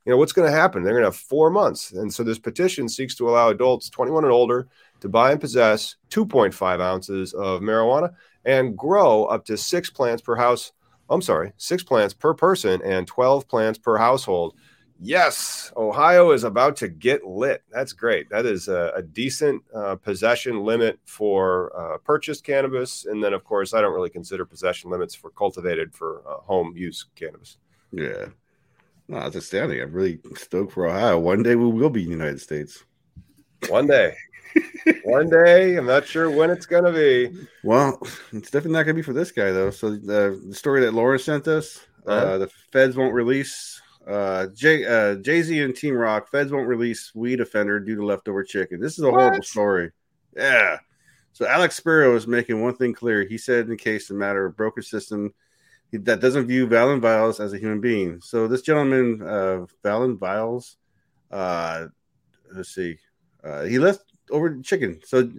You know what's going to happen? They're going to have four months, and so this petition seeks to allow adults 21 and older to buy and possess 2.5 ounces of marijuana and grow up to six plants per house. I'm sorry, six plants per person and 12 plants per household. Yes, Ohio is about to get lit. That's great. That is a, a decent uh, possession limit for uh, purchased cannabis. And then, of course, I don't really consider possession limits for cultivated for uh, home use cannabis. Yeah. No, it's astounding. I'm really stoked for Ohio. One day we will be in the United States. One day. One day. I'm not sure when it's going to be. Well, it's definitely not going to be for this guy though. So the, the story that Laura sent us, uh, Uh-huh. the feds won't release uh, Jay uh, Jay Z and Team Roc. Feds won't release weed offender due to leftover chicken. This is a horrible story. Yeah. So Alex Spiro is making one thing clear. He said, in case the matter of broken system that doesn't view Valon Vailes as a human being. So this gentleman, uh, Valon Vailes, uh, let's see, uh, he left over chicken. So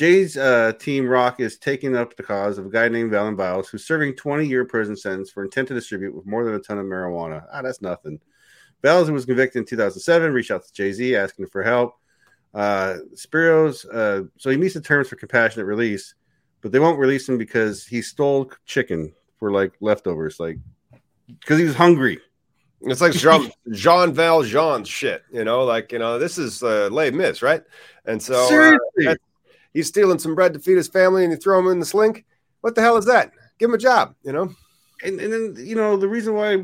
Jay's uh, team Roc is taking up the cause of a guy named Valon Vailes who's serving 20 year prison sentence for intent to distribute with more than a ton of marijuana. Ah, that's nothing. Biles, who was convicted in 2007, reached out to Jay Z asking for help. Uh, Spiros, uh, so he meets the terms for compassionate release, but they won't release him because he stole chicken for like leftovers, like because he was hungry. It's like Jean, Jean Valjean shit, you know, like, you know, this is uh, Les Mis, right? And so uh, Seriously. He's stealing some bread to feed his family and you throw him in the slink. What the hell is that? Give him a job, you know? and, and then you know the reason why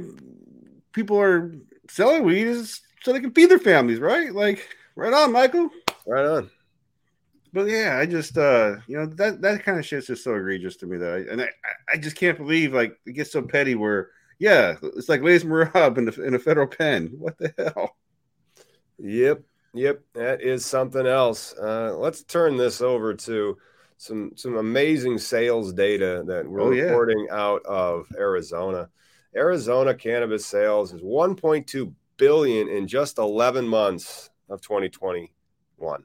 people are selling weed is so they can feed their families, right? Like, right on, Michael. Right on. but yeah, I just uh you know that that kind of shit's just so egregious to me that I and I, I just can't believe like it gets so petty where yeah it's like Les Marab in the in a federal pen. What the hell? Yep, yep, that is something else. Uh, let's turn this over to some some amazing sales data that we're Oh, yeah. reporting out of Arizona. Arizona cannabis sales is 1.2 billion in just 11 months of 2021.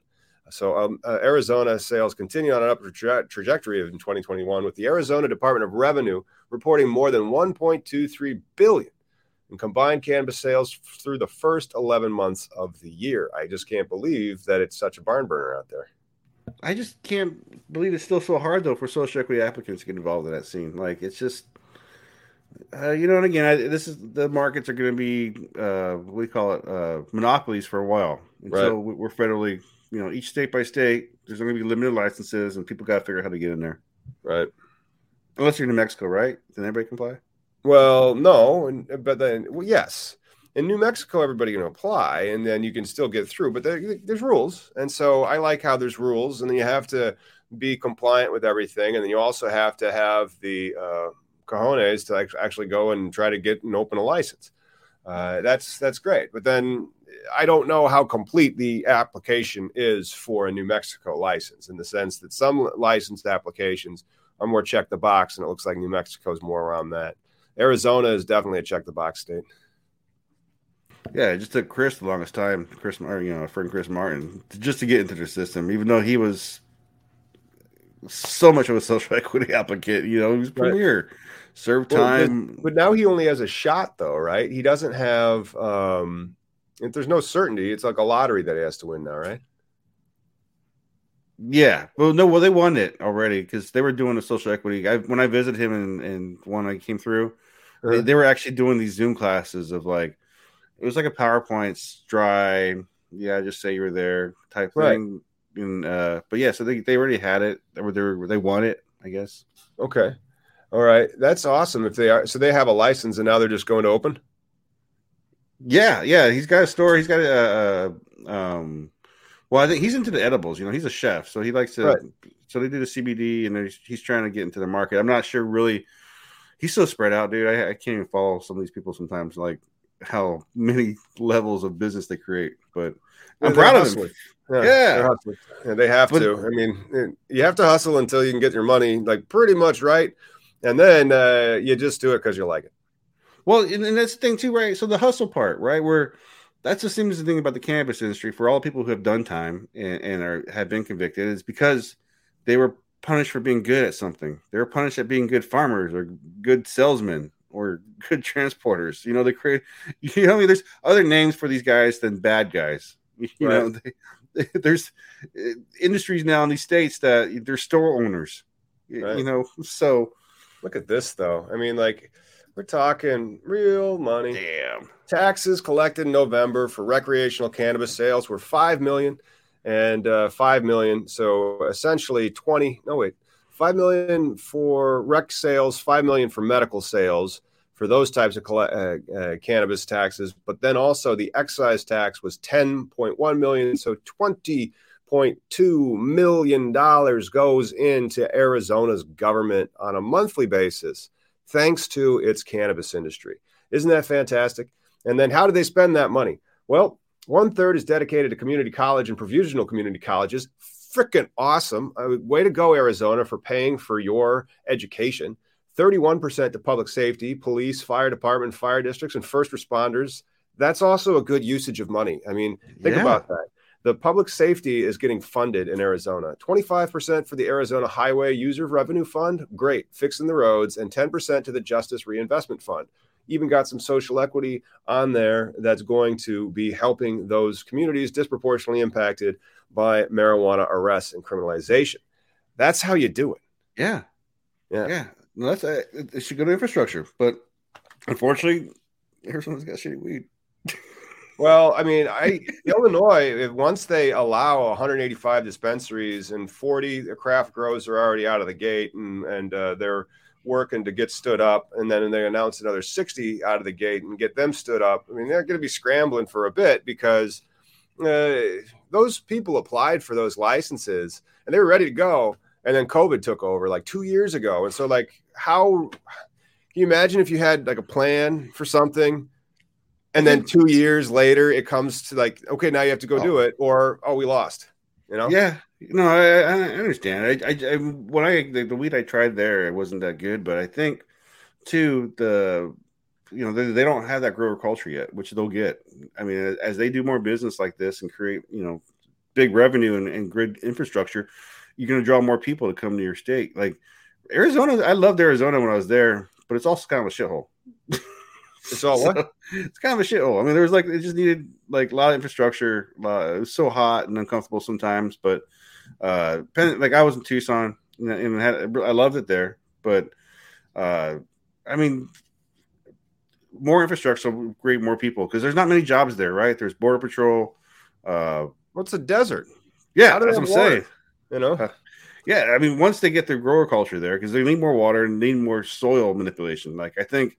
So um, uh, Arizona sales continue on an upward tra- trajectory in 2021, with the Arizona Department of Revenue reporting more than 1.23 billion in combined cannabis sales through the first 11 months of the year. I just can't believe that it's such a barn burner out there. I just can't believe it's still so hard though for social equity applicants to get involved in that scene. Like it's just, uh, you know, and again, I, this is the markets are going to be uh, you call it, uh, monopolies for a while. And So we- we're federally, you know, each state by state, there's going to be limited licenses, and people got to figure out how to get in there. Right. Unless you're in New Mexico, right? Then everybody can apply. Well, no, and, but then well, yes, in New Mexico, everybody can apply, and then you can still get through. But there, there's rules, and so I like how there's rules, and then you have to be compliant with everything, and then you also have to have the uh, cojones to actually go and try to get and open a license. Uh, that's that's great, but then I don't know how complete the application is for a New Mexico license, in the sense that some licensed applications are more check the box, and it looks like New Mexico is more around that. Arizona is definitely a check the box state. Yeah, it just took Chris the longest time, Chris, you know, friend Chris Martin, to- just to get into the system, even though he was so much of a social equity applicant. You know, he was Right. premier, served Well, time. But now he only has a shot, though, right? He doesn't have. um If there's no certainty, it's like a lottery that he has to win now, right? Yeah, well, no, well, they won it already because they were doing a social equity. I, when I visited him and, and when I came through, they, they were actually doing these Zoom classes of like, it was like a PowerPoint dry, yeah, just say you were there type Right. thing. And uh, but yeah, so they, they already had it. They were, they were they won it, I guess. Okay, all right, that's awesome. If they are, so they have a license, and now they're just going to open. Yeah, yeah, he's got a store. He's got a, uh, um, well, I think he's into the edibles. You know, he's a chef, so he likes to. Right. So they do the CBD, and he's, he's trying to get into the market. I'm not sure really. He's so spread out, dude. I, I can't even follow some of these people sometimes, like how many levels of business they create. But I'm proud of him. Yeah, Yeah. Yeah, they have But- to. I mean, you have to hustle until you can get your money, like pretty much right, and then uh, you just do it because you like it. Well, and, and that's the thing too, right? So the hustle part, right? Where that's the seems the thing about the cannabis industry for all the people who have done time and, and are have been convicted is because they were punished for being good at something. They were punished at being good farmers or good salesmen or good transporters. You know, they create. You know, I mean, there's other names for these guys than bad guys. You know, they, there's uh, industries now in these states that they're store owners. Right. You know, so Look at this, though. I mean, like we're talking real money. damn. taxes collected in November for recreational cannabis sales were five million and uh, five million. So essentially twenty. No wait, five million for rec sales, five million for medical sales for those types of uh, uh, cannabis taxes. But then also the excise tax was ten point one million. So twenty point two million dollars goes into Arizona's government on a monthly basis, thanks to its cannabis industry. Isn't that fantastic? And then how do they spend that money? Well, one third is dedicated to community college and provisional community colleges. Freaking awesome. Uh, way to go, Arizona, for paying for your education. 31% to public safety, police, fire department, fire districts, and first responders. That's also a good usage of money. I mean, think Yeah. about that. The public safety is getting funded in Arizona. 25% for the Arizona Highway User Revenue Fund, great, fixing the roads, and 10% to the Justice Reinvestment Fund. Even got some social equity on there that's going to be helping those communities disproportionately impacted by marijuana arrests and criminalization. That's how you do it. Yeah. Yeah. Yeah. That's uh, it should go to infrastructure, but unfortunately, Arizona's got shitty weed. Well, I mean, I Illinois, once they allow 185 dispensaries and 40 craft grows are already out of the gate and and uh, they're working to get stood up, and then they announce another 60 out of the gate and get them stood up. I mean, they're going to be scrambling for a bit because uh, those people applied for those licenses and they were ready to go, and then COVID took over like two years ago. And so, like, how can you imagine if you had like a plan for something? And then two years later, it comes to like, okay, now you have to go Oh. do it, or oh, we lost. You know? Yeah, no, I, I understand. I, I, I when I the, the weed I tried there, it wasn't that good, but I think too the you know they, they don't have that grower culture yet, which they'll get. I mean, as they do more business like this and create you know big revenue and, and grid infrastructure, you're going to draw more people to come to your state. Like Arizona, I loved Arizona when I was there, but it's also kind of a shithole. It's all what? So, it's kind of a shithole. I mean, there was like it just needed like a lot of infrastructure. Uh, it was so hot and uncomfortable sometimes, but uh, Penn, like I was in Tucson and, and had I loved it there, but uh, I mean, more infrastructure will create more people because there's not many jobs there, right? There's border patrol. Uh, What's a desert? yeah, that's what I'm water? saying. You know? Yeah, I mean, once they get their grower culture there, because they need more water and need more soil manipulation. Like I think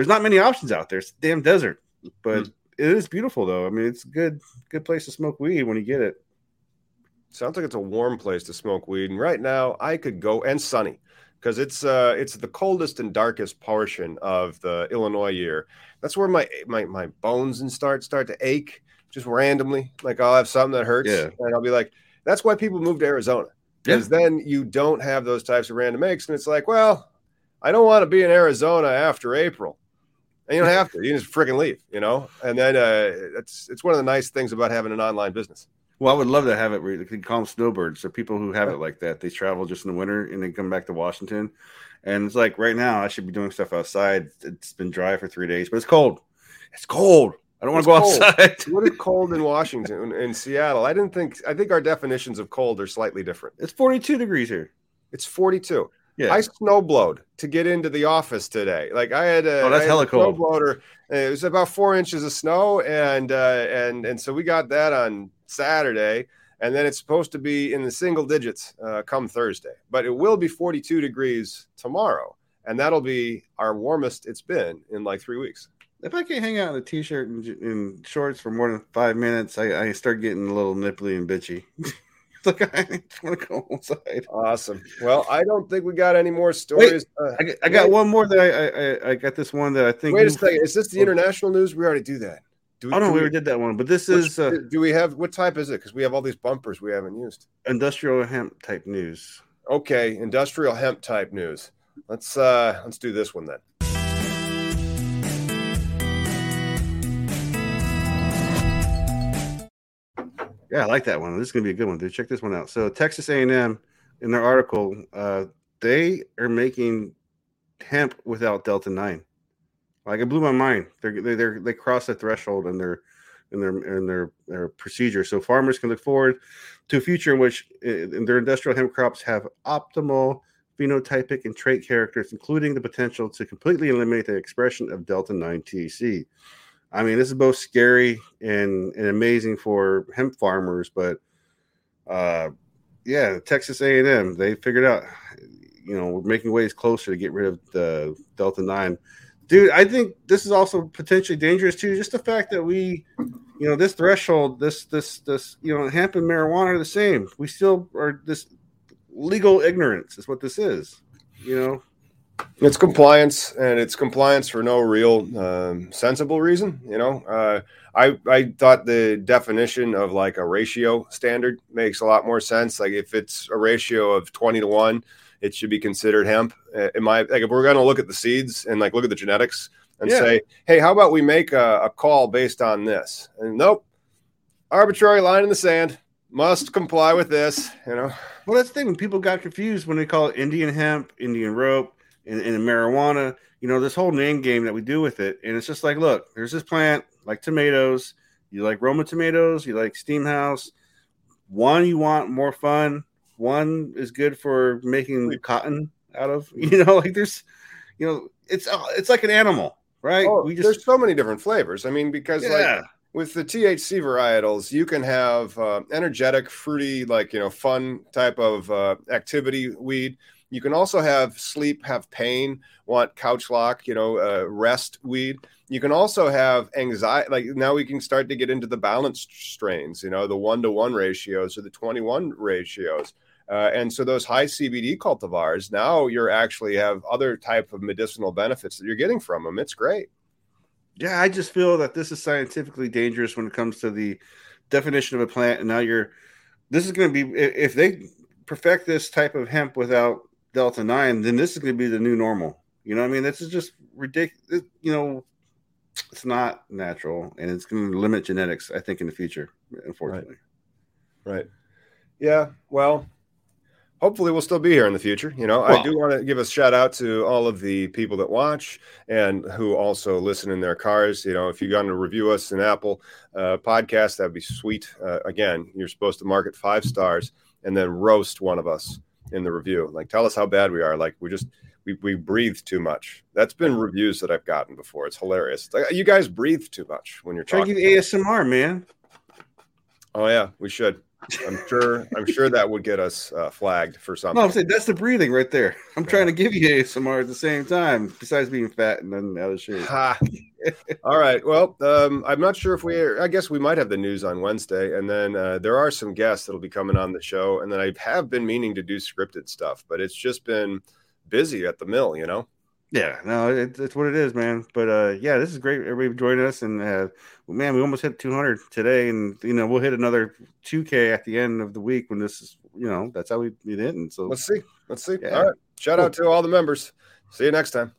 there's not many options out there. It's a damn desert, but Hmm. it is beautiful though. I mean, it's a good good place to smoke weed when you get it. Sounds like it's a warm place to smoke weed. And right now, I could go and sunny because it's uh it's the coldest and darkest portion of the Illinois year. That's where my my my bones and start start to ache just randomly. Like I'll have something that hurts, Yeah. and I'll be like, that's why people move to Arizona because then you don't have those types of random aches, and it's like, well, I don't want to be in Arizona after April. And you don't have to. You just freaking leave, you know. And then uh, it's it's one of the nice things about having an online business. Well, I would love to have it where you can call them snowbirds. So people who have it like that, they travel just in the winter and they come back to Washington. And it's like right now, I should be doing stuff outside. It's been dry for three days, but it's cold. It's cold. I don't want to go cold. outside. what is cold in Washington in Seattle? I didn't think I think our definitions of cold are slightly different. It's 42 degrees here. It's 42. Yeah. I snowblowed to get into the office today. Like I had a, Oh, that's I had hella a cold. snowblower. and It was about four inches of snow, and uh, and and so we got that on Saturday, and then it's supposed to be in the single digits uh, come Thursday, but it will be 42 degrees tomorrow, and that'll be our warmest it's been in like three weeks. if I can't hang out in a t-shirt and, and shorts for more than five minutes, I, I start getting a little nipply and bitchy. like I want to go outside. Awesome. Well, I don't think we got any more stories. Uh, I, got- I got one more that I, I I- got this one that I think. Wait a second. Is this the international news? We already do that. Do Oh no, do we already did that one, but this which- is uh, do we have what type is it? Because we have all these bumpers we haven't used. industrial hemp type news. Okay, industrial hemp type news. Let's uh let's do this one then. Yeah, I like that one. This is gonna be a good one, dude. Check this one out. So Texas A&M, in their article, uh, they are making hemp without Delta Nine. Like it blew my mind. They're they they they cross the threshold in their in their in their their procedure. So farmers can look forward to a future in which uh, in their industrial hemp crops have optimal phenotypic and trait characters, including the potential to completely eliminate the expression of Delta 9 THC. I mean, this is both scary and, and amazing for hemp farmers, but uh, yeah, Texas A&M they figured out, you know, we're making ways closer to get rid of the Delta Nine. Dude, I think this is also potentially dangerous too. Just the fact that we, you know, this threshold, this this this, you know, hemp and marijuana are the same. We still are this legal ignorance is what this is. You know, It's compliance, and it's compliance for no real um, sensible reason. You know, uh, I I thought the definition of like a ratio standard makes a lot more sense. Like if it's a ratio of twenty to one, it should be considered hemp. Uh, In my like, if we're going to look at the seeds and like look at the genetics and Yeah. say, hey, how about we make a, a call based on this? And nope, arbitrary line in the sand. Must comply with this. You know. Well, that's the thing. People got confused when they call it Indian hemp, Indian rope, and, and marijuana, you know, this whole name game that we do with it. And it's just like, look, there's this plant like tomatoes. You like Roma tomatoes, you like steam house. One, you want more fun. One is good for making cotton out of. You know, like there's, you know, it's uh, it's like an animal, right? Oh, we there's so many different flavors. I mean, because like yeah, with the THC varietals, you can have uh, energetic, fruity, like you know, fun type of uh, activity weed, You can also have sleep, have pain, want couch lock, you know, uh, rest weed. You can also have anxiety. Like now we can start to get into the balanced strains, you know, the one to one ratios or the 21 ratios. Uh, and so those high CBD cultivars, now you're actually have other type of medicinal benefits that you're getting from them. It's great. Yeah, I just feel that this is scientifically dangerous when it comes to the definition of a plant. And now you're, this is going to be, if they perfect this type of hemp without Delta 9, then this is going to be the new normal. You know I mean? This is just ridiculous. You know, it's not natural and it's going to limit genetics, I think, in the future, unfortunately. Right. right. Yeah. Well, hopefully we'll still be here in the future. You know, well, I do want to give a shout out to all of the people that watch and who also listen in their cars. You know, if you're going to review us in Apple uh, podcast, that'd be sweet. Uh, again, you're supposed to market five stars and then roast one of us in the review. Like, tell us how bad we are. Like, we just we, we breathe too much. That's been reviews that I've gotten before. It's hilarious. Like, you guys breathe too much when you're talking. Try talking. ASMR, man. Oh yeah, we should. I'm sure. I'm sure that would get us uh, flagged for something. No, I'm saying that's the breathing right there. I'm trying to give you ASMR at the same time, besides being fat and then the other shit. All right. Well, um, I'm not sure if we. Are, I guess we might have the news on Wednesday, and then uh, there are some guests that'll be coming on the show, and then I have been meaning to do scripted stuff, but it's just been busy at the mill, you know. Yeah, no, it, it's what it is, man. But uh, yeah, this is great. Everybody joining us, and uh, man, we almost hit 200 today, and you know we'll hit another 2K at the end of the week when this is, you know, that's how we it in. So let's see, let's see. Yeah. All right, shout out to all the members. See you next time.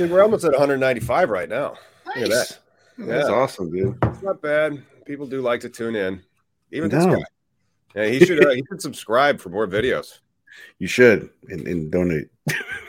Dude, we're almost at 195 right now. Nice. Look at that. Yeah. That's awesome, dude. It's not bad. People do like to tune in. Even no. this guy. Yeah, he should uh, he should subscribe for more videos. You should and, and donate.